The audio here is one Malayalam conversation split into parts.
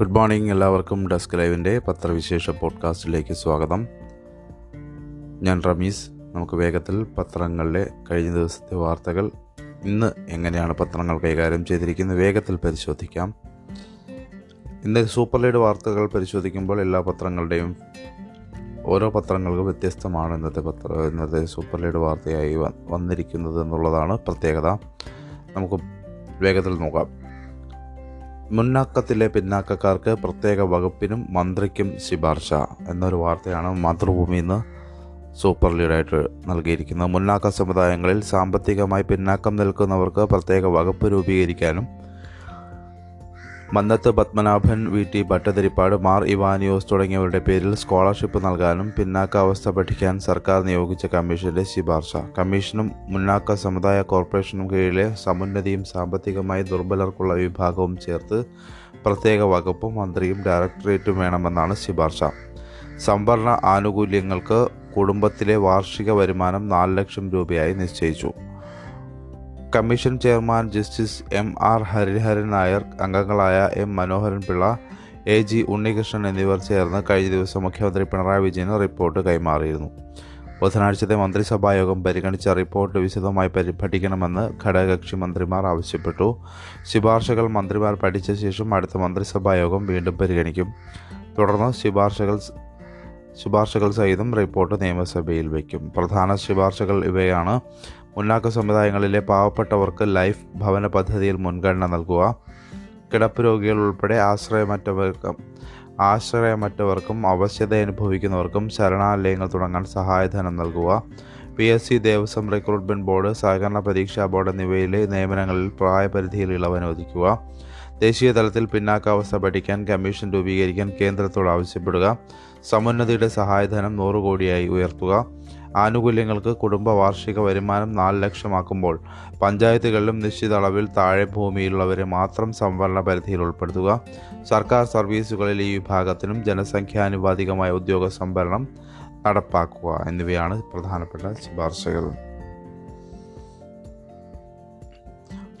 ഗുഡ് മോർണിംഗ് എല്ലാവർക്കും ഡെസ്ക് ലൈവിന്റെ പത്രവിശേഷ പോഡ്കാസ്റ്റിലേക്ക് സ്വാഗതം. ഞാൻ റമീസ്. നമുക്ക് വേഗത്തിൽ പത്രങ്ങളിലെ കഴിഞ്ഞ ദിവസത്തെ വാർത്തകൾ ഇന്ന് എങ്ങനെയാണ് പത്രങ്ങൾ കൈകാര്യം ചെയ്തിരിക്കുന്നത് വേഗത്തിൽ പരിശോധിക്കാം. ഇന്ന് സൂപ്പർ ലീഡ് വാർത്തകൾ പരിശോധിക്കുമ്പോൾ എല്ലാ പത്രങ്ങളുടെയും ഓരോ പത്രങ്ങൾക്കും വ്യത്യസ്തമാണ് ഇന്നത്തെ പത്ര ഇന്നത്തെ സൂപ്പർ ലീഡ് വാർത്തയായി വന്നിരിക്കുന്നത് എന്നുള്ളതാണ് പ്രത്യേകത. നമുക്ക് വേഗത്തിൽ നോക്കാം. മുന്നാക്കത്തിലെ പിന്നാക്കക്കാർക്ക് പ്രത്യേക വകുപ്പിനും മന്ത്രിക്കും ശുപാർശ എന്നൊരു വാർത്തയാണ് മാതൃഭൂമി ഇന്ന് സൂപ്പർ ലീഡായിട്ട് നൽകിയിരിക്കുന്നത്. മുന്നാക്ക സമുദായങ്ങളിൽ സാമ്പത്തികമായി പിന്നാക്കം നിൽക്കുന്നവർക്ക് പ്രത്യേക വകുപ്പ് രൂപീകരിക്കാനും മന്നത്ത് പത്മനാഭൻ വി. ടി. ഭട്ടതിരിപ്പാട് മാർ. ഇവാനിയോസ് തുടങ്ങിയവരുടെ പേരിൽ സ്കോളർഷിപ്പ് നൽകാനും പിന്നാക്കാവസ്ഥ പഠിക്കാൻ സർക്കാർ നിയോഗിച്ച കമ്മീഷന്റെ ശുപാർശ. കമ്മീഷനും മുന്നാക്ക സമുദായ കോർപ്പറേഷനും കീഴിലെ സമുന്നതിയും സാമ്പത്തികമായി ദുർബലർക്കുള്ള വിഭാഗവും ചേർത്ത് പ്രത്യേക വകുപ്പും മന്ത്രിയും ഡയറക്ടറേറ്റും വേണമെന്നാണ് ശുപാർശ. സംവരണ ആനുകൂല്യങ്ങൾക്ക് കുടുംബത്തിലെ വാർഷിക വരുമാനം നാല് ലക്ഷം രൂപയായി നിശ്ചയിച്ചു. Commission chairman justice M R Hariharan Nair അംഗങ്ങളായ M Manoharan Pillai A G Unnikrishnan എന്നിവർ ചേർന്ന് കഴിഞ്ഞ ദിവസം മുഖ്യമന്ത്രി പിണറായി വിജയന് റിപ്പോർട്ട് കൈമാറിയിരുന്നു. ബുധനാഴ്ചത്തെ മന്ത്രിസഭായോഗം പരിഗണിച്ച റിപ്പോർട്ട് വിശദമായി പഠിക്കണമെന്ന് ഘടകകക്ഷി മന്ത്രിമാർ ആവശ്യപ്പെട്ടു. ശുപാർശകൾ മന്ത്രിമാർ പഠിച്ച ശേഷം അടുത്ത മന്ത്രിസഭായോഗം വീണ്ടും പരിഗണിക്കും. തുടർന്ന് ശുപാർശകൾ ശുപാർശകൾ സഹിതം റിപ്പോർട്ട് നിയമസഭയിൽ വയ്ക്കും. പ്രധാന ശുപാർശകൾ ഇവയാണ്. മുന്നാക്ക സമുദായങ്ങളിലെ പാവപ്പെട്ടവർക്ക് ലൈഫ് ഭവന പദ്ധതിയിൽ മുൻഗണന നൽകുക. കിടപ്പ് രോഗികൾ ഉൾപ്പെടെ ആശ്രയമറ്റവർക്കും ആശ്രയമറ്റവർക്കും അവശ്യത അനുഭവിക്കുന്നവർക്കും ശരണാലയങ്ങൾ തുടങ്ങാൻ സഹായധനം നൽകുക. P S C Devaswom recruitment board സഹകരണ പരീക്ഷാ ബോർഡ് എന്നിവയിലെ നിയമനങ്ങളിൽ പ്രായപരിധിയിൽ ഇളവ് അനുവദിക്കുക ദേശീയ തലത്തിൽ പിന്നാക്കാവസ്ഥ പഠിക്കാൻ കമ്മീഷൻ രൂപീകരിക്കാൻ കേന്ദ്രത്തോട് ആവശ്യപ്പെടുക. സമുന്നതിയുടെ സഹായധനം നൂറ് കോടിയായി ഉയർത്തുക. ആനുകൂല്യങ്ങൾക്ക് കുടുംബ വാർഷിക വരുമാനം നാല് ലക്ഷമാക്കുമ്പോൾ പഞ്ചായത്തുകളിലും നിശ്ചിത അളവിൽ താഴെ ഭൂമിയിലുള്ളവരെ മാത്രം സംവരണ പരിധിയിൽ ഉൾപ്പെടുത്തുക. സർക്കാർ സർവീസുകളിൽ ഈ വിഭാഗത്തിനും ജനസംഖ്യാനുപാതികമായ ഉദ്യോഗ സംവരണം നടപ്പാക്കുക എന്നിവയാണ് പ്രധാനപ്പെട്ട ശുപാർശകൾ.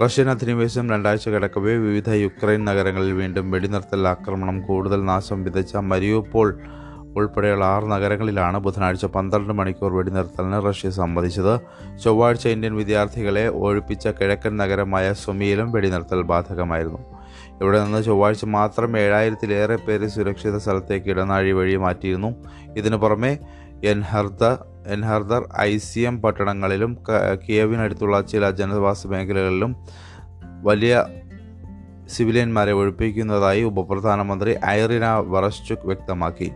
റഷ്യൻ അധിനിവേശം രണ്ടാഴ്ച കിടക്കവേ വിവിധ യുക്രൈൻ നഗരങ്ങളിൽ വീണ്ടും വെടിനിർത്തൽ ആക്രമണം കൂടുതൽ നാശം വിതച്ച മരിയോപ്പോൾ ഉൾപ്പെടെയുള്ള ആറ് നഗരങ്ങളിലാണ് ബുധനാഴ്ച പന്ത്രണ്ട് മണിക്കൂർ വെടിനിർത്തലിന് റഷ്യ സമ്മതിച്ചത്. ചൊവ്വാഴ്ച ഇന്ത്യൻ വിദ്യാർത്ഥികളെ ഒഴിപ്പിച്ച കിഴക്കൻ നഗരമായ സുമിയിലും വെടിനിർത്തൽ ബാധകമായിരുന്നു. ഇവിടെ നിന്ന് ചൊവ്വാഴ്ച മാത്രം ഏഴായിരത്തിലേറെ പേര് സുരക്ഷിത സ്ഥലത്തേക്ക് ഇടനാഴി വഴി മാറ്റിയിരുന്നു. ഇതിനു പുറമെ Enerhodar Enerhodar I C M പട്ടണങ്ങളിലും കിയവിനടുത്തുള്ള ചില ജനവാസ മേഖലകളിലും വലിയ സിവിലിയന്മാരെ ഒഴിപ്പിക്കുന്നതായി ഉപപ്രധാനമന്ത്രി ഐറിന വറസ്റ്റുക് വ്യക്തമാക്കി.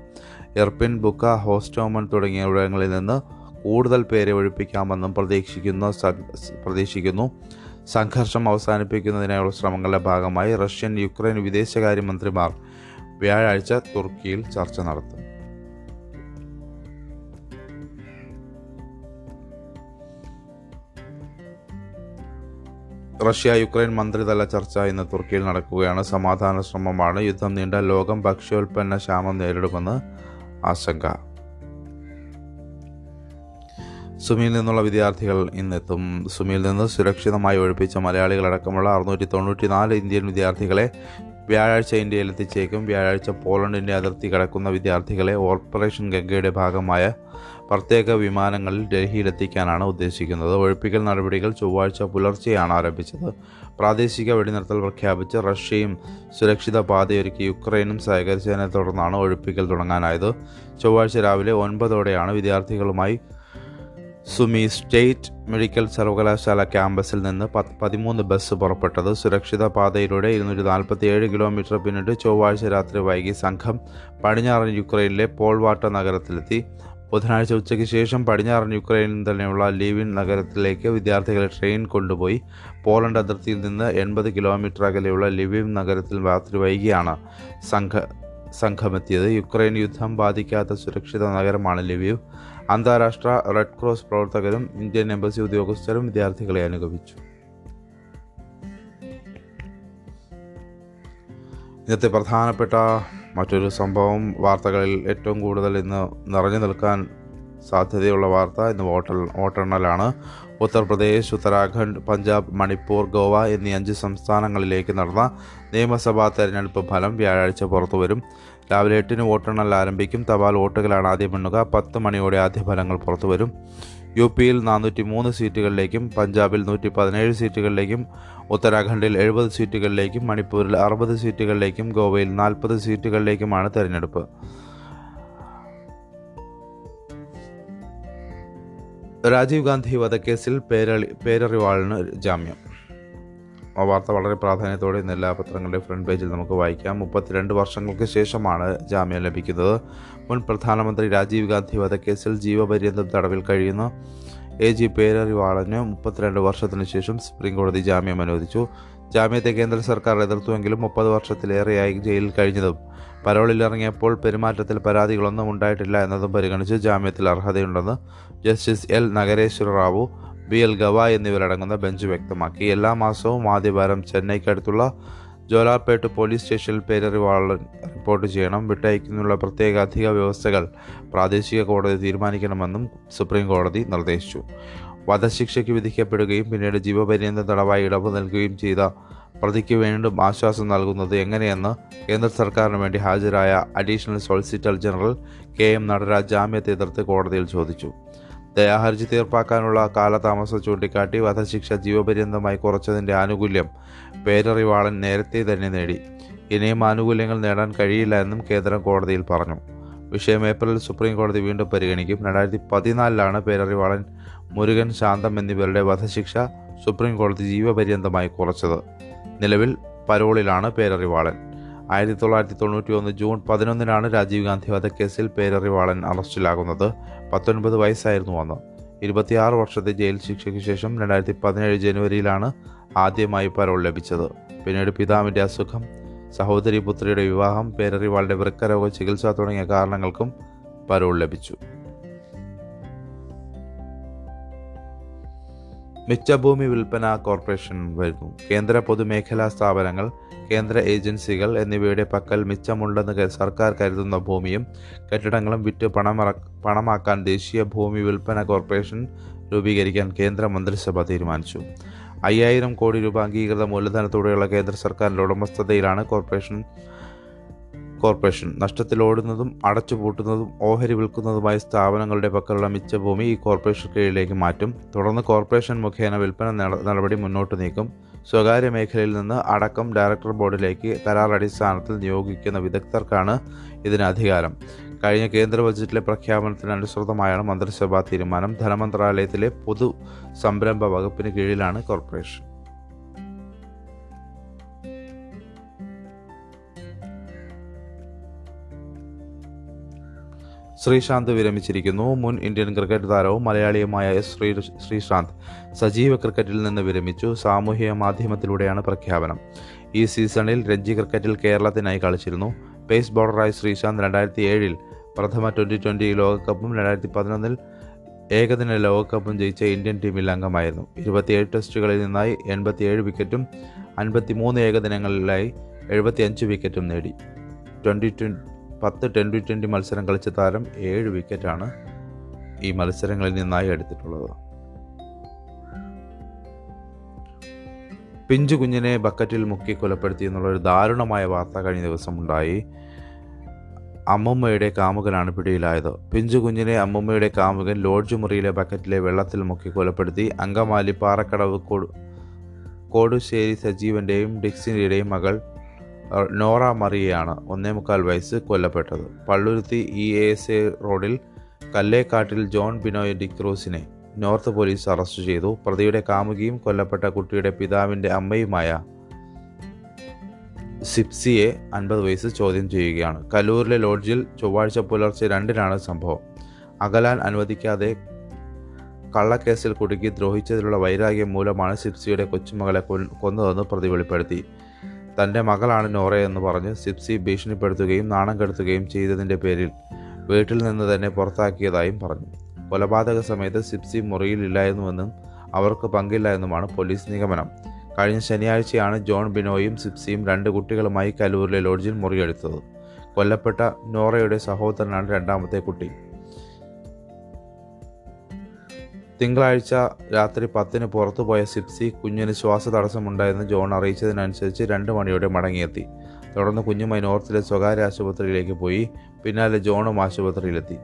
എർപ്പിൻ ബുക്ക ഹോസ്റ്റോമൺ തുടങ്ങിയ ഇടങ്ങളിൽ നിന്ന് കൂടുതൽ പേരെ ഒഴിപ്പിക്കാമെന്നും പ്രതീക്ഷിക്കുന്ന പ്രതീക്ഷിക്കുന്നു. സംഘർഷം അവസാനിപ്പിക്കുന്നതിനായുള്ള ശ്രമങ്ങളുടെ ഭാഗമായി റഷ്യൻ യുക്രൈൻ വിദേശകാര്യമന്ത്രിമാർ വ്യാഴാഴ്ച തുർക്കിയിൽ ചർച്ച നടത്തും. റഷ്യ യുക്രൈൻ മന്ത്രിതല ചർച്ച ഇന്ന് തുർക്കിയിൽ നടക്കുകയാണ്. സമാധാന ശ്രമമാണ്. യുദ്ധം നീണ്ട ലോകം ഭക്ഷ്യോൽപ്പന്ന ക്ഷാമം നേരിടുമെന്ന് ആശങ്ക. സുമിയിൽ നിന്നുള്ള വിദ്യാർത്ഥികൾ ഇന്നെത്തും. സുമിയിൽ നിന്ന് സുരക്ഷിതമായി ഒഴിപ്പിച്ച മലയാളികളടക്കമുള്ള അറുന്നൂറ്റി തൊണ്ണൂറ്റി നാല് ഇന്ത്യൻ വിദ്യാർത്ഥികളെ വ്യാഴാഴ്ച ഇന്ത്യയിൽ എത്തിച്ചേക്കും. വ്യാഴാഴ്ച പോളണ്ടിന്റെ അതിർത്തി കടക്കുന്ന വിദ്യാർത്ഥികളെ ഓപ്പറേഷൻ ഗംഗയുടെ ഭാഗമായ പ്രത്യേക വിമാനങ്ങളിൽ ഡൽഹിയിലെത്തിക്കാനാണ് ഉദ്ദേശിക്കുന്നത്. ഒഴിപ്പിക്കൽ നടപടികൾ ചൊവ്വാഴ്ച പുലർച്ചെയാണ് ആരംഭിച്ചത്. പ്രാദേശിക വെടിനിർത്തൽ പ്രഖ്യാപിച്ച് റഷ്യയും സുരക്ഷിത പാതയൊരുക്കി യുക്രൈനും സഹകരിച്ചതിനെ തുടർന്നാണ് ഒഴിപ്പിക്കൽ തുടങ്ങാനായത്. ചൊവ്വാഴ്ച രാവിലെ ഒൻപതോടെയാണ് വിദ്യാർത്ഥികളുമായി സുമി സ്റ്റേറ്റ് മെഡിക്കൽ സർവകലാശാല ക്യാമ്പസിൽ നിന്ന് പത്ത് പതിമൂന്ന് ബസ് പുറപ്പെട്ടത്. സുരക്ഷിത പാതയിലൂടെ ഇരുന്നൂറ്റി നാൽപ്പത്തിയേഴ് കിലോമീറ്റർ പിന്നിട്ട് ചൊവ്വാഴ്ച രാത്രി വൈകി സംഘം പടിഞ്ഞാറൻ യുക്രൈനിലെ പോൾവാട്ട നഗരത്തിലെത്തി. ബുധനാഴ്ച ഉച്ചയ്ക്ക് ശേഷം പടിഞ്ഞാറൻ യുക്രൈനിൽ തന്നെയുള്ള ലീവിൻ നഗരത്തിലേക്ക് വിദ്യാർത്ഥികളെ ട്രെയിൻ കൊണ്ടുപോയി. പോളണ്ട് അതിർത്തിയിൽ നിന്ന് എൺപത് കിലോമീറ്റർ അകലെയുള്ള ലിവിവ് നഗരത്തിൽ രാത്രി വൈകിയാണ് സംഘ സംഘമെത്തിയത്. യുക്രൈൻ യുദ്ധം ബാധിക്കാത്ത സുരക്ഷിത നഗരമാണ് ലിവീവ്. അന്താരാഷ്ട്ര റെഡ് ക്രോസ് പ്രവർത്തകരും ഇന്ത്യൻ എംബസി ഉദ്യോഗസ്ഥരും വിദ്യാർത്ഥികളെ അനുഗമിച്ചു. ഇന്നത്തെ പ്രധാനപ്പെട്ട മറ്റൊരു സംഭവം വാർത്തകളിൽ ഏറ്റവും കൂടുതൽ ഇന്ന് നിറഞ്ഞു നിൽക്കാൻ സാധ്യതയുള്ള വാർത്ത ഇന്ന് വോട്ടൽ വോട്ടെണ്ണലാണ്. ഉത്തർപ്രദേശ് ഉത്തരാഖണ്ഡ് പഞ്ചാബ് മണിപ്പൂർ ഗോവ എന്നീ അഞ്ച് സംസ്ഥാനങ്ങളിലേക്ക് നടന്ന നിയമസഭാ തെരഞ്ഞെടുപ്പ് ഫലം വ്യാഴാഴ്ച പുറത്തുവരും. രാവിലെ എട്ടിന് വോട്ടെണ്ണൽ ആരംഭിക്കും. തപാൽ വോട്ടുകളാണ് ആദ്യം എണ്ണുക. പത്ത് മണിയോടെ ആദ്യ ഫലങ്ങൾ പുറത്തുവരും യു പിയിൽ നാനൂറ്റി മൂന്ന് സീറ്റുകളിലേക്കും പഞ്ചാബിൽ നൂറ്റി പതിനേഴ് സീറ്റുകളിലേക്കും ഉത്തരാഖണ്ഡിൽ എഴുപത് സീറ്റുകളിലേക്കും മണിപ്പൂരിൽ അറുപത് സീറ്റുകളിലേക്കും ഗോവയിൽ നാൽപ്പത് സീറ്റുകളിലേക്കുമാണ് തെരഞ്ഞെടുപ്പ്. രാജീവ് ഗാന്ധി വധക്കേസിൽ പേരളി പേരറിവാളിന് ജാമ്യം. ആ വാർത്ത വളരെ പ്രാധാന്യത്തോടെ ഇന്ന് എല്ലാ പത്രങ്ങളുടെയും ഫ്രണ്ട് പേജിൽ നമുക്ക് വായിക്കാം. മുപ്പത്തിരണ്ട് വർഷങ്ങൾക്ക് ശേഷമാണ് ജാമ്യം ലഭിക്കുന്നത്. മുൻ പ്രധാനമന്ത്രി രാജീവ് ഗാന്ധി വധക്കേസിൽ ജീവപര്യന്തം തടവിൽ കഴിയുന്ന. എ ജി പേരറിവാളന് മുപ്പത്തിരണ്ട് വർഷത്തിനു ശേഷം സുപ്രീം കോടതി ജാമ്യം അനുവദിച്ചു. ജാമ്യത്തെ കേന്ദ്ര സർക്കാർ എതിർത്തുവെങ്കിലും മുപ്പത് വർഷത്തിലേറെയായി ജയിലിൽ കഴിഞ്ഞതും പരോളിൽ ഇറങ്ങിയപ്പോൾ പെരുമാറ്റത്തിൽ പരാതികളൊന്നും ഉണ്ടായിട്ടില്ല എന്നതും പരിഗണിച്ച് ജാമ്യത്തിൽ അർഹതയുണ്ടെന്ന് justice L Nageswara Rao B L Gavai എന്നിവരടങ്ങുന്ന ബെഞ്ച് വ്യക്തമാക്കി. എല്ലാ മാസവും ആദ്യവാരം ചെന്നൈക്കടുത്തുള്ള ജോലാർപേട്ട് പോലീസ് സ്റ്റേഷനിൽ പേരറിവാളൻ റിപ്പോർട്ട് ചെയ്യണം. വിട്ടയക്കുന്നതിനുള്ള പ്രത്യേക അധിക വ്യവസ്ഥകൾ പ്രാദേശിക കോടതി തീരുമാനിക്കണമെന്നും സുപ്രീം കോടതി നിർദ്ദേശിച്ചു. വധശിക്ഷയ്ക്ക് വിധിക്കപ്പെടുകയും പിന്നീട് ജീവപര്യന്ത തടവായി ഇളവ് നൽകുകയും ചെയ്ത പ്രതിക്ക് വീണ്ടും ആശ്വാസം നൽകുന്നത് എങ്ങനെയെന്ന് കേന്ദ്ര സർക്കാരിന് വേണ്ടി ഹാജരായ additional solicitor general K M Nataraj ജാമ്യത്തെ എതിർത്ത് കോടതിയിൽ ചോദിച്ചു. ദയാഹർജി തീർപ്പാക്കാനുള്ള കാലതാമസം ചൂണ്ടിക്കാട്ടി വധശിക്ഷ ജീവപര്യന്തമായി കുറച്ചതിന്റെ ആനുകൂല്യം പേരറിവാളൻ നേരത്തെ തന്നെ നേടി. ഇനിയും ആനുകൂല്യങ്ങൾ നേടാൻ കഴിയില്ല എന്നും കേന്ദ്രം കോടതിയിൽ പറഞ്ഞു. വിഷയം ഏപ്രിലിൽ സുപ്രീം കോടതി വീണ്ടും പരിഗണിക്കും. രണ്ടായിരത്തി പതിനാലിലാണ് പേരറിവാളൻ മുരുകൻ ശാന്തം എന്നിവരുടെ വധശിക്ഷ സുപ്രീം കോടതി ജീവപര്യന്തമായി കുറച്ചത്. നിലവിൽ പരോളിലാണ് പേരറിവാളൻ. ആയിരത്തി തൊള്ളായിരത്തി തൊണ്ണൂറ്റി ഒന്ന് ജൂൺ പതിനൊന്നിനാണ് രാജീവ് ഗാന്ധി വധക്കേസിൽ പേരറിവാളൻ അറസ്റ്റിലാകുന്നത്. പത്തൊൻപത് വയസ്സായിരുന്നു അന്ന്. ഇരുപത്തിയാറ് വർഷത്തെ ജയിൽ ശിക്ഷയ്ക്ക് ശേഷം രണ്ടായിരത്തി പതിനേഴ് ജനുവരിയിലാണ് ആദ്യമായി പരോൾ ലഭിച്ചത്. പിന്നീട് പിതാവിന്റെ അസുഖം സഹോദരി പുത്രിയുടെ വിവാഹം പേരറിവാളുടെ വൃക്കരോഗ ചികിത്സ തുടങ്ങിയ കാരണങ്ങൾക്കും പരോൾ ലഭിച്ചു. മിച്ചഭൂമി വിൽപ്പന കോർപ്പറേഷൻ വരുന്നു. കേന്ദ്ര പൊതുമേഖലാ സ്ഥാപനങ്ങൾ കേന്ദ്ര ഏജൻസികൾ എന്നിവയുടെ പക്കൽ മിച്ചമുണ്ടെന്ന് സർക്കാർ കരുതുന്ന ഭൂമിയും കെട്ടിടങ്ങളും വിറ്റ് പണമറ പണമാക്കാൻ ദേശീയ ഭൂമി വിൽപ്പന കോർപ്പറേഷൻ രൂപീകരിക്കാൻ കേന്ദ്ര മന്ത്രിസഭ തീരുമാനിച്ചു. അയ്യായിരം കോടി രൂപ അംഗീകൃത മൂലധനത്തോടെയുള്ള കേന്ദ്ര സർക്കാരിന്റെ ഉടമസ്ഥതയിലാണ് കോർപ്പറേഷൻ കോർപ്പറേഷൻ നഷ്ടത്തിലോടുന്നതും അടച്ചുപൂട്ടുന്നതും ഓഹരി വിൽക്കുന്നതുമായ സ്ഥാപനങ്ങളുടെ പക്കലുള്ള മിച്ച ഭൂമി ഈ കോർപ്പറേഷൻ കീഴിലേക്ക് മാറ്റും. തുടർന്ന് കോർപ്പറേഷൻ മുഖേന വിൽപ്പന നടപടി മുന്നോട്ട് നീക്കും. സ്വകാര്യ മേഖലയിൽ നിന്ന് അടക്കം ഡയറക്ടർ ബോർഡിലേക്ക് കരാർ അടിസ്ഥാനത്തിൽ നിയോഗിക്കുന്ന വിദഗ്ധർക്കാണ് ഇതിന് അധികാരം. കഴിഞ്ഞ കേന്ദ്ര ബജറ്റിലെ പ്രഖ്യാപനത്തിന് അനുസൃതമായാണ് മന്ത്രിസഭാ തീരുമാനം. ധനമന്ത്രാലയത്തിലെ പൊതു സംരംഭ വകുപ്പിന് കീഴിലാണ് കോർപ്പറേഷൻ ശ്രീശാന്ത് വിരമിച്ചിരിക്കുന്നു. മുൻ ഇന്ത്യൻ ക്രിക്കറ്റ് താരവും മലയാളിയുമായ എസ് ശ്രീ ശ്രീശാന്ത് സജീവ ക്രിക്കറ്റിൽ നിന്ന് വിരമിച്ചു. സാമൂഹിക മാധ്യമത്തിലൂടെയാണ് പ്രഖ്യാപനം. ഈ സീസണിൽ രഞ്ജി ക്രിക്കറ്റിൽ കേരളത്തിനായി കളിച്ചിരുന്നു. പേസ് ബോളറായ ശ്രീശാന്ത് രണ്ടായിരത്തി ഏഴിൽ പ്രഥമ ട്വന്റി ട്വന്റി ലോകകപ്പും രണ്ടായിരത്തി പതിനൊന്നിൽ ഏകദിന ലോകകപ്പും ജയിച്ച ഇന്ത്യൻ ടീമിൽ അംഗമായിരുന്നു. ഇരുപത്തിയേഴ് ടെസ്റ്റുകളിൽ നിന്നായി എൺപത്തിയേഴ് വിക്കറ്റും അൻപത്തിമൂന്ന് ഏകദിനങ്ങളിലായി എഴുപത്തിയഞ്ച് വിക്കറ്റും നേടി. ട്വന്റി പത്ത് ട്വന്റി ട്വന്റി മത്സരം കളിച്ച താരം ഏഴ് വിക്കറ്റാണ് ഈ മത്സരങ്ങളിൽ നിന്നായി എടുത്തിട്ടുള്ളത്. പിഞ്ചു കുഞ്ഞിനെ ബക്കറ്റിൽ മുക്കി കൊലപ്പെടുത്തി എന്നുള്ളൊരു ദാരുണമായ വാർത്ത കഴിഞ്ഞ ദിവസം ഉണ്ടായി അമ്മുമ്മയുടെ കാമുകനാണ് പിടിയിലായത്. പിഞ്ചു കുഞ്ഞിനെ അമ്മുമ്മയുടെ കാമുകൻ ലോഡ്ജ് മുറിയിലെ ബക്കറ്റിലെ വെള്ളത്തിൽ മുക്കി കൊലപ്പെടുത്തി. അങ്കമാലി പാറക്കടവ് കൊടു കോടുശ്ശേരി സജീവന്റെയും ഡിക്സിന്റെയും മകൾ നോറ മറിയയാണ് ഒന്നേ മുക്കാൽ വയസ്സ് കൊല്ലപ്പെട്ടത്. പള്ളുരുത്തി ഇ എസ് എ റോഡിൽ കല്ലേക്കാട്ടിൽ ജോൺ ബിനോയ് ഡിക്രൂസിനെ നോർത്ത് പോലീസ് അറസ്റ്റ് ചെയ്തു. പ്രതിയുടെ കാമുകിയും കൊല്ലപ്പെട്ട കുട്ടിയുടെ പിതാവിന്റെ അമ്മയുമായ സിപ്സിയെ അൻപത് വയസ്സ് ചോദ്യം ചെയ്യുകയാണ്. കലൂരിലെ ലോഡ്ജിൽ ചൊവ്വാഴ്ച പുലർച്ചെ രണ്ടിനാണ് സംഭവം. അകലാൻ അനുവദിക്കാതെ കള്ളക്കേസിൽ കുടുക്കി ദ്രോഹിച്ചതിലുള്ള വൈരാഗ്യം മൂലമാണ് സിപ്സിയുടെ കൊച്ചുമകളെ കൊന്നതെന്ന് പ്രതി വെളിപ്പെടുത്തി. തന്റെ മകളാണ് നോറയെന്ന് പറഞ്ഞ് സിപ്സി ഭീഷണിപ്പെടുത്തുകയും നാണം കെടുത്തുകയും ചെയ്തതിന്റെ പേരിൽ വീട്ടിൽ നിന്ന് തന്നെ പുറത്താക്കിയതായും പറഞ്ഞു. കൊലപാതക സമയത്ത് സിപ്സി മുറിയിലില്ലായിരുന്നുവെന്നും അവർക്ക് പങ്കില്ല എന്നുമാണ് പോലീസ് നിഗമനം. കഴിഞ്ഞ ശനിയാഴ്ചയാണ് ജോൺ ബിനോയും സിപ്സിയും രണ്ട് കുട്ടികളുമായി കലൂരിലെ ലോഡ്ജിൽ മുറിയെടുത്തത്. കൊല്ലപ്പെട്ട നോറയുടെ സഹോദരനാണ് രണ്ടാമത്തെ കുട്ടി. തിങ്കളാഴ്ച രാത്രി പത്തിന് പുറത്തുപോയ സിപ്സി കുഞ്ഞിന് ശ്വാസതടസ്സമുണ്ടായെന്ന് ജോൺ അറിയിച്ചതിനനുസരിച്ച് രണ്ട് മണിയോടെ മടങ്ങിയെത്തി. തുടർന്ന് കുഞ്ഞുമായി നോർത്തിലെ സ്വകാര്യ ആശുപത്രിയിലേക്ക് പോയി. പിന്നാലെ ജോണും ആശുപത്രിയിലെത്തി.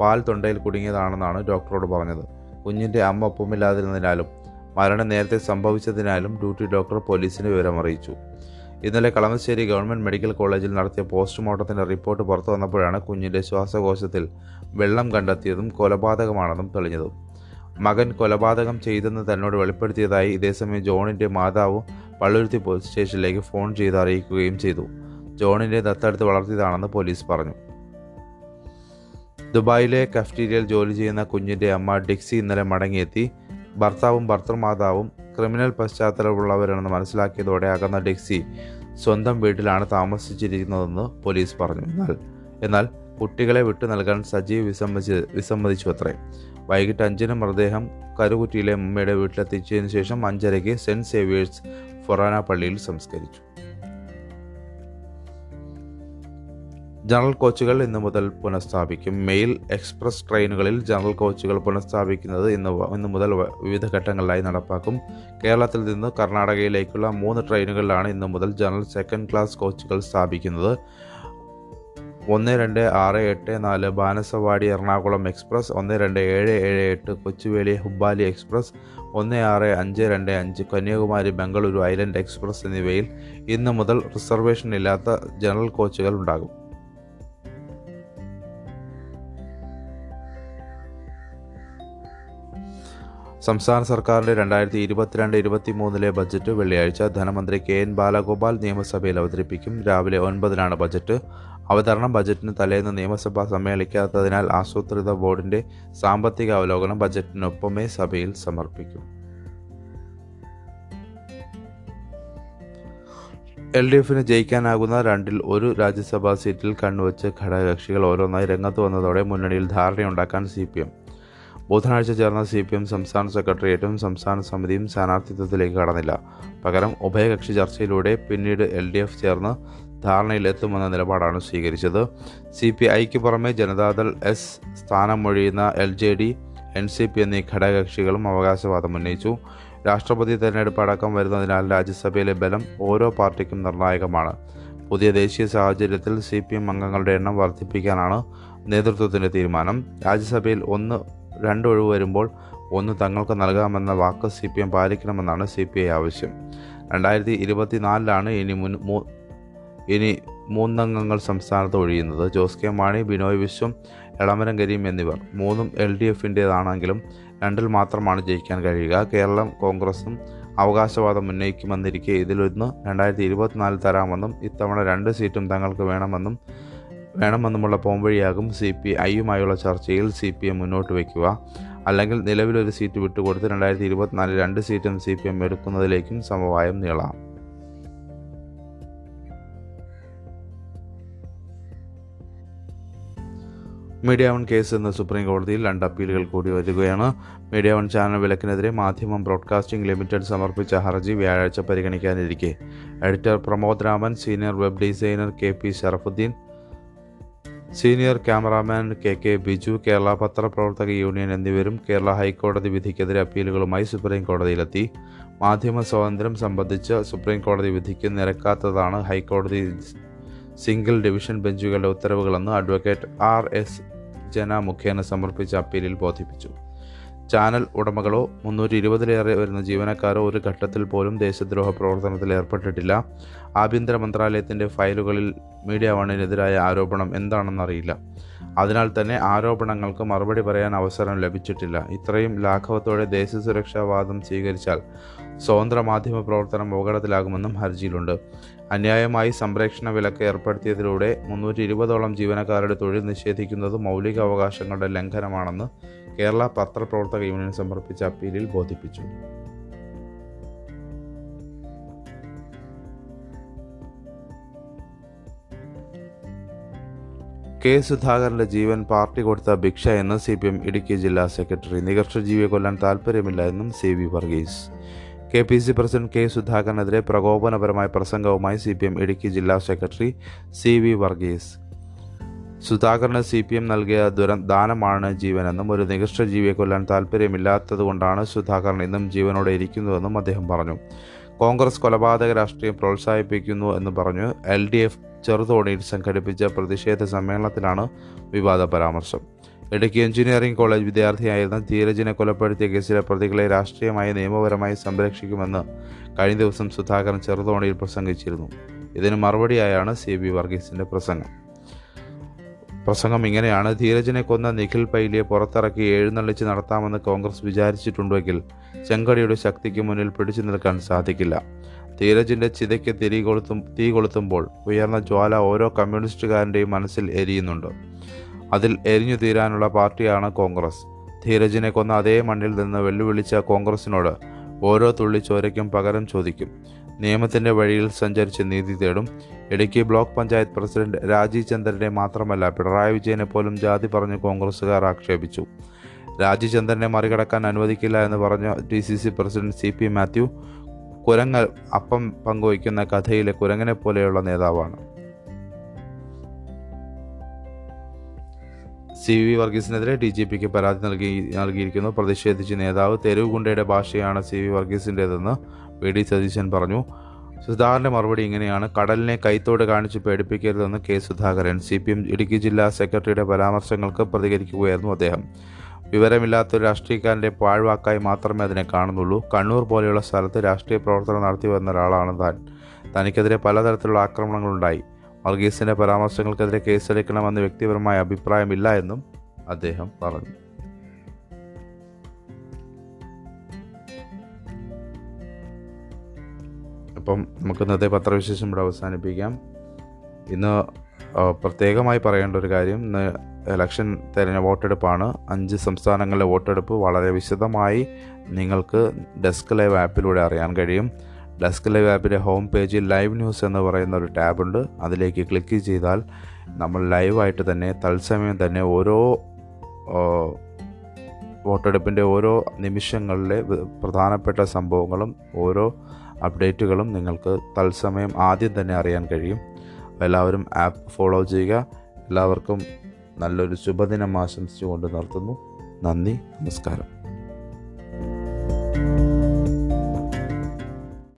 പാൽ തൊണ്ടയിൽ കുടുങ്ങിയതാണെന്നാണ് ഡോക്ടറോട് പറഞ്ഞത്. കുഞ്ഞിന്റെ അമ്മ ഒപ്പമില്ലാതിരുന്നതിനാലും മരണം നേരത്തെ സംഭവിച്ചതിനാലും ഡ്യൂട്ടി ഡോക്ടർ പോലീസിന് വിവരമറിയിച്ചു. ഇന്നലെ കളമശ്ശേരി ഗവൺമെന്റ് മെഡിക്കൽ കോളേജിൽ നടത്തിയ പോസ്റ്റ്മോർട്ടത്തിന്റെ റിപ്പോർട്ട് പുറത്തു വന്നപ്പോഴാണ് കുഞ്ഞിന്റെ ശ്വാസകോശത്തിൽ വെള്ളം കണ്ടെത്തിയതും കൊലപാതകമാണെന്നും തെളിഞ്ഞതും. മകൻ കൊലപാതകം ചെയ്തെന്ന് തന്നോട് വെളിപ്പെടുത്തിയതായി ഇതേസമയം ജോണിന്റെ മാതാവ് പള്ളുരുത്തി പോലീസ് സ്റ്റേഷനിലേക്ക് ഫോൺ ചെയ്ത് അറിയിക്കുകയും ചെയ്തു. ജോണിന്റെ ദത്തെടുത്ത് വളർത്തിയതാണെന്ന് പോലീസ് പറഞ്ഞു. ദുബായിലെ കഫ്റ്റീരിയയിൽ ജോലി ചെയ്യുന്ന കുഞ്ഞിന്റെ അമ്മ ഡിക്സി ഇന്നലെ മടങ്ങിയെത്തി. ഭർത്താവും ഭർത്തൃമാതാവും ക്രിമിനൽ പശ്ചാത്തലമുള്ളവരാണെന്ന് മനസ്സിലാക്കിയതോടെ അകന്ന ഡിക്സി സ്വന്തം വീട്ടിലാണ് താമസിച്ചിരിക്കുന്നതെന്ന് പോലീസ് പറഞ്ഞു. എന്നാൽ എന്നാൽ കുട്ടികളെ വിട്ടു നൽകാൻ സജീവ് വിസമ്മതിച്ച് വിസമ്മതിച്ചു അത്രേ. വൈകിട്ട് അഞ്ചിന് മൃതദേഹം കരുകുറ്റിയിലെ അമ്മയുടെ വീട്ടിലെത്തിച്ചതിന് ശേഷം അഞ്ചരയ്ക്ക് സെന്റ് സേവിയേഴ്സ് ഫൊറാന പള്ളിയിൽ സംസ്കരിച്ചു. ജനറൽ കോച്ചുകൾ ഇന്നു മുതൽ പുനഃസ്ഥാപിക്കും. മെയിൽ എക്സ്പ്രസ് ട്രെയിനുകളിൽ ജനറൽ കോച്ചുകൾ പുനഃസ്ഥാപിക്കുന്നത് ഇന്ന് ഇന്ന് മുതൽ വിവിധ ഘട്ടങ്ങളിലായി നടപ്പാക്കും. കേരളത്തിൽ നിന്ന് കർണാടകയിലേക്കുള്ള മൂന്ന് ട്രെയിനുകളിലാണ് ഇന്നു മുതൽ ജനറൽ സെക്കൻഡ് ക്ലാസ് കോച്ചുകൾ സ്ഥാപിക്കുന്നത്. ഒന്ന് രണ്ട് ആറ് എട്ട് നാല് ബാനസവാടി എറണാകുളം എക്സ്പ്രസ് ഒന്ന് രണ്ട് ഏഴ് ഏഴ് എട്ട് കൊച്ചുവേളി ഹുബ്ബാലി എക്സ്പ്രസ് ഒന്ന് ആറ് അഞ്ച് രണ്ട് അഞ്ച് കന്യാകുമാരി ബംഗളൂരു ഐലൻഡ് എക്സ്പ്രസ് എന്നിവയിൽ ഇന്നു മുതൽ റിസർവേഷൻ ഇല്ലാത്ത ജനറൽ കോച്ചുകൾ ഉണ്ടാകും. സംസ്ഥാന സർക്കാരിന്റെ രണ്ടായിരത്തി ഇരുപത്തിരണ്ട് ഇരുപത്തി മൂന്നിലെ ബജറ്റ് വെള്ളിയാഴ്ച ധനമന്ത്രി കെ എൻ ബാലഗോപാൽ നിയമസഭയിൽ അവതരിപ്പിക്കും. രാവിലെ ഒൻപതിനാണ് ബജറ്റ്. അവതരണം ബജറ്റിന് തലേന്ന് നിയമസഭ സമ്മേളിക്കാത്തതിനാൽ ആസൂത്രിത ബോർഡിന്റെ സാമ്പത്തിക അവലോകനം ബജറ്റിനൊപ്പമേ സഭയിൽ സമർപ്പിക്കും. എൽ ഡി എഫിന് ജയിക്കാനാകുന്ന രണ്ടിൽ ഒരു രാജ്യസഭാ സീറ്റിൽ കണ്ണുവച്ച് ഘടകകക്ഷികൾ ഓരോന്നായി രംഗത്ത് വന്നതോടെ മുന്നണിയിൽ ധാരണയുണ്ടാക്കാൻ സി പി എം ബുധനാഴ്ച ചേർന്ന സി പി എം സംസ്ഥാന സെക്രട്ടേറിയറ്റും സംസ്ഥാന സമിതിയും സ്ഥാനാർത്ഥിത്വത്തിലേക്ക് കടന്നില്ല. പകരം ഉഭയകക്ഷി ചർച്ചയിലൂടെ പിന്നീട് എൽ ഡി എഫ് ചേർന്ന് ധാരണയിലെത്തുമെന്ന നിലപാടാണ് സ്വീകരിച്ചത്. സി പി ഐക്ക് പുറമെ Janata Dal S സ്ഥാനമൊഴിയുന്ന L J D N C P എന്നീ ഘടകകക്ഷികളും അവകാശവാദം ഉന്നയിച്ചു. രാഷ്ട്രപതി തെരഞ്ഞെടുപ്പ് അടക്കം വരുന്നതിനാൽ രാജ്യസഭയിലെ ബലം ഓരോ പാർട്ടിക്കും നിർണായകമാണ്. പുതിയ ദേശീയ സാഹചര്യത്തിൽ സി പി എം അംഗങ്ങളുടെ എണ്ണം വർദ്ധിപ്പിക്കാനാണ് നേതൃത്വത്തിന്റെ തീരുമാനം. രാജ്യസഭയിൽ ഒന്ന് രണ്ട് ഒഴിവ് വരുമ്പോൾ ഒന്ന് തങ്ങൾക്ക് നൽകാമെന്ന വാക്ക് സി പി എം പാലിക്കണമെന്നാണ് സി പി ഐ ആവശ്യം. രണ്ടായിരത്തി ഇരുപത്തിനാലിലാണ് ഇനി മുൻ ഇനി മൂന്നംഗങ്ങൾ സംസ്ഥാനത്ത് ഒഴിയുന്നത്. ജോസ് കെ മാണി ബിനോയ് വിശ്വം എളമരം കരീം എന്നിവർ. മൂന്നും എൽ ഡി എഫിന്റേതാണെങ്കിലും രണ്ടിൽ മാത്രമാണ് ജയിക്കാൻ കഴിയുക. കേരളം കോൺഗ്രസും അവകാശവാദം ഉന്നയിക്കുമെന്നിരിക്കെ ഇതിലൊന്ന് രണ്ടായിരത്തി ഇരുപത്തിനാലിൽ തരാമെന്നും ഇത്തവണ രണ്ട് സീറ്റും തങ്ങൾക്ക് വേണമെന്നും വേണമെന്നുമുള്ള പോംവഴിയാകും സി പി ഐയുമായുള്ള ചർച്ചയിൽ സി പി എം മുന്നോട്ട് വയ്ക്കുക. അല്ലെങ്കിൽ നിലവിലൊരു സീറ്റ് വിട്ടുകൊടുത്ത് രണ്ടായിരത്തി ഇരുപത്തിനാലിൽ രണ്ട് സീറ്റും സി പി എം എടുക്കുന്നതിലേക്കും സമവായം നീളാം. മീഡിയ വൺ കേസ് ഇന്ന് സുപ്രീം കോടതിയിൽ രണ്ട് അപ്പീലുകൾ കൂടി വരികയാണ്. മീഡിയ വൺ ചാനൽ വിലക്കിനെതിരെ മാധ്യമം ബ്രോഡ്കാസ്റ്റിംഗ് ലിമിറ്റഡ് സമർപ്പിച്ച ഹർജി വ്യാഴാഴ്ച പരിഗണിക്കാനിരിക്കെ. Editor Pramod Raman senior web designer K P Sharafudheen senior cameraman K K Biju Kerala പത്രപ്രവർത്തക യൂണിയൻ എന്നിവരും കേരള ഹൈക്കോടതി വിധിക്കെതിരെ അപ്പീലുകളുമായി സുപ്രീം കോടതിയിലെത്തി മാധ്യമ സ്വാതന്ത്ര്യം സംബന്ധിച്ച് സുപ്രീം കോടതി വിധിക്ക് നിരക്കാത്തതാണ് ഹൈക്കോടതി സിംഗിൾ ഡിവിഷൻ ബെഞ്ചുകളുടെ ഉത്തരവുകളെന്ന് അഡ്വക്കേറ്റ് ആർ എസ് ജന മുഖേന സമർപ്പിച്ച അപ്പീലിൽ ബോധിപ്പിച്ചു. ചാനൽ ഉടമകളോ മുന്നൂറ്റി ഇരുപതിലേറെ വരുന്ന ജീവനക്കാരോ ഒരു ഘട്ടത്തിൽ പോലും ദേശദ്രോഹ പ്രവർത്തനത്തിൽ ഏർപ്പെട്ടിട്ടില്ല. ആഭ്യന്തര മന്ത്രാലയത്തിന്റെ ഫയലുകളിൽ മീഡിയ വണ്ണിനെതിരായ ആരോപണം എന്താണെന്നറിയില്ല. അതിനാൽ തന്നെ ആരോപണങ്ങൾക്ക് മറുപടി പറയാൻ അവസരം ലഭിച്ചിട്ടില്ല. ഇത്രയും ലാഘവത്തോടെ ദേശസുരക്ഷാവാദം സ്വീകരിച്ചാൽ സ്വതന്ത്ര മാധ്യമ പ്രവർത്തനം അപകടത്തിലാകുമെന്നും ഹർജിയിലുണ്ട്. അന്യായമായി സംരക്ഷണ വിലക്ക് ഏർപ്പെടുത്തിയതിലൂടെ മുന്നൂറ്റി ഇരുപതോളം ജീവനക്കാരുടെ തൊഴിൽ നിഷേധിക്കുന്നത് മൗലിക അവകാശങ്ങളുടെ ലംഘനമാണെന്ന് കേരള പത്രപ്രവർത്തക യൂണിയൻ സമർപ്പിച്ച അപ്പീലിൽ ബോധിപ്പിച്ചു. കെ സുധാകരന്റെ ജീവൻ പാർട്ടി കൊടുത്ത ഭിക്ഷ എന്ന് സി പി എം ഇടുക്കി ജില്ലാ സെക്രട്ടറി നികർഷജീവിയെ കൊല്ലാൻ താൽപ്പര്യമില്ല എന്നും C V Varghese. K P C president K സുധാകരനെതിരെ പ്രകോപനപരമായ പ്രസംഗവുമായി സി പി എം ഇടുക്കി ജില്ലാ സെക്രട്ടറി സി വി വർഗീസ്. സുധാകരന് സി പി എം നൽകിയ ദുര ദാനമാണ് ജീവനെന്നും ഒരു നികൃഷ്ട ജീവിയെ കൊല്ലാൻ താല്പര്യമില്ലാത്തതുകൊണ്ടാണ് സുധാകരൻ ഇന്നും ജീവനോടെ ഇരിക്കുന്നതെന്നും അദ്ദേഹം പറഞ്ഞു. കോൺഗ്രസ് കൊലപാതക രാഷ്ട്രീയം പ്രോത്സാഹിപ്പിക്കുന്നു എന്ന് പറഞ്ഞു. എൽ ഡി എഫ് ചെറുതോണിയിൽ സംഘടിപ്പിച്ച പ്രതിഷേധ സമ്മേളനത്തിലാണ് വിവാദ പരാമർശം. ഇടുക്കി എഞ്ചിനീയറിംഗ് കോളേജ് വിദ്യാർത്ഥിയായിരുന്ന ധീരജിനെ കൊലപ്പെടുത്തിയ കേസിലെ പ്രതികളെ രാഷ്ട്രീയമായി നിയമപരമായി സംരക്ഷിക്കുമെന്ന് കഴിഞ്ഞ ദിവസം സുധാകരൻ ചെറുതോണിയിൽ പ്രസംഗിച്ചിരുന്നു. ഇതിന് മറുപടിയായാണ് സി ബി വർഗീസിന്റെ പ്രസംഗം. പ്രസംഗം ഇങ്ങനെയാണ്. ധീരജിനെ കൊന്ന നിഖിൽ പൈലിയെ പുറത്തിറക്കി എഴുന്നള്ളിച്ച് നടത്താമെന്ന് കോൺഗ്രസ് വിചാരിച്ചിട്ടുണ്ടെങ്കിൽ ചെങ്കടിയുടെ ശക്തിക്ക് മുന്നിൽ പിടിച്ചു നിൽക്കാൻ സാധിക്കില്ല. ധീരജിന്റെ ചിതയ്ക്ക് തിരി കൊളുത്തും തീ കൊളുത്തുമ്പോൾ ഉയർന്ന ജ്വാല ഓരോ കമ്മ്യൂണിസ്റ്റുകാരന്റെയും മനസ്സിൽ എരിയുന്നുണ്ട്. അതിൽ എരിഞ്ഞു തീരാനുള്ള പാർട്ടിയാണ് കോൺഗ്രസ്. ധീരജിനെ കൊന്ന അതേ മണ്ണിൽ നിന്ന് വെല്ലുവിളിച്ച കോൺഗ്രസിനോട് ഓരോ തുള്ളി ചോരയ്ക്കും പകരം ചോദിക്കും. നിയമത്തിന്റെ വഴിയിൽ സഞ്ചരിച്ച് നീതി തേടും. ഇടുക്കി ബ്ലോക്ക് പഞ്ചായത്ത് പ്രസിഡന്റ് രാജീവ് ചന്ദ്രനെ മാത്രമല്ല പിണറായി വിജയനെ പോലും ജാതി പറഞ്ഞ് കോൺഗ്രസുകാർ ആക്ഷേപിച്ചു. രാജീവ് ചന്ദ്രനെ മറികടക്കാൻ അനുവദിക്കില്ല എന്ന് പറഞ്ഞ D C C president C P Mathew കുരങ്ങ് അപ്പം പങ്കുവയ്ക്കുന്ന കഥയിലെ കുരങ്ങനെ പോലെയുള്ള നേതാവാണ്. സി വി വർഗീസിനെതിരെ ഡി ജി പിക്ക് പരാതി നൽകി നൽകിയിരിക്കുന്നു. പ്രതിഷേധിച്ച് നേതാവ് തെരുവ് ഗുണ്ടയുടെ ഭാഷയാണ് സി വി വർഗീസിന്റെതെന്ന് വി ഡി സതീശൻ പറഞ്ഞു. സുധാകരന്റെ മറുപടി ഇങ്ങനെയാണ്. കടലിനെ കൈത്തോട് കാണിച്ച് പേടിപ്പിക്കരുതെന്ന് K Sudhakaran. C P M Idukki ജില്ലാ സെക്രട്ടറിയുടെ പരാമർശങ്ങൾക്ക് പ്രതികരിക്കുകയായിരുന്നു അദ്ദേഹം. വിവരമില്ലാത്ത ഒരു രാഷ്ട്രീയക്കാരന്റെ പാഴ്വാക്കായി മാത്രമേ അതിനെ കാണുന്നുള്ളൂ. കണ്ണൂർ പോലെയുള്ള സ്ഥലത്ത് രാഷ്ട്രീയ പ്രവർത്തനം നടത്തി വന്ന ഒരാളാണ് താൻ. തനിക്കെതിരെ പലതരത്തിലുള്ള ആക്രമണങ്ങളുണ്ടായി. വർഗീസിന്റെ പരാമർശങ്ങൾക്കെതിരെ കേസെടുക്കണമെന്ന് വ്യക്തിപരമായ അഭിപ്രായമില്ല എന്നും അദ്ദേഹം പറഞ്ഞു. അപ്പം നമുക്ക് ഇന്നത്തെ പത്രവിശേഷം ഇവിടെ അവസാനിപ്പിക്കാം. ഇന്ന് പ്രത്യേകമായി പറയേണ്ട ഒരു കാര്യം ഇന്ന് ഇലക്ഷൻ തെരഞ്ഞ വോട്ടെടുപ്പാണ്. അഞ്ച് സംസ്ഥാനങ്ങളിലെ വോട്ടെടുപ്പ് വളരെ വിശദമായി നിങ്ങൾക്ക് ഡെസ്ക് ലൈവ് ആപ്പിലൂടെ അറിയാൻ കഴിയും. ഡെസ്ക് ലൈവ് ആപ്പിന്റെ ഹോം പേജിൽ ലൈവ് ന്യൂസ് എന്ന് പറയുന്ന ഒരു ടാബുണ്ട് അതിലേക്ക് ക്ലിക്ക് ചെയ്താൽ നമ്മൾ ലൈവായിട്ട് തന്നെ തത്സമയം തന്നെ ഓരോ വോട്ടെടുപ്പിന്റെ ഓരോ നിമിഷങ്ങളിലെ പ്രധാനപ്പെട്ട സംഭവങ്ങളും ഓരോ അപ്ഡേറ്റുകളും നിങ്ങൾക്ക് തത്സമയം ആദ്യം തന്നെ അറിയാൻ കഴിയും. എല്ലാവരും ആപ്പ് ഫോളോ ചെയ്യുക. എല്ലാവർക്കും നല്ലൊരു ശുഭദിനം ആശംസിച്ചുകൊണ്ട് നിർത്തുന്നു. നന്ദി നമസ്കാരം.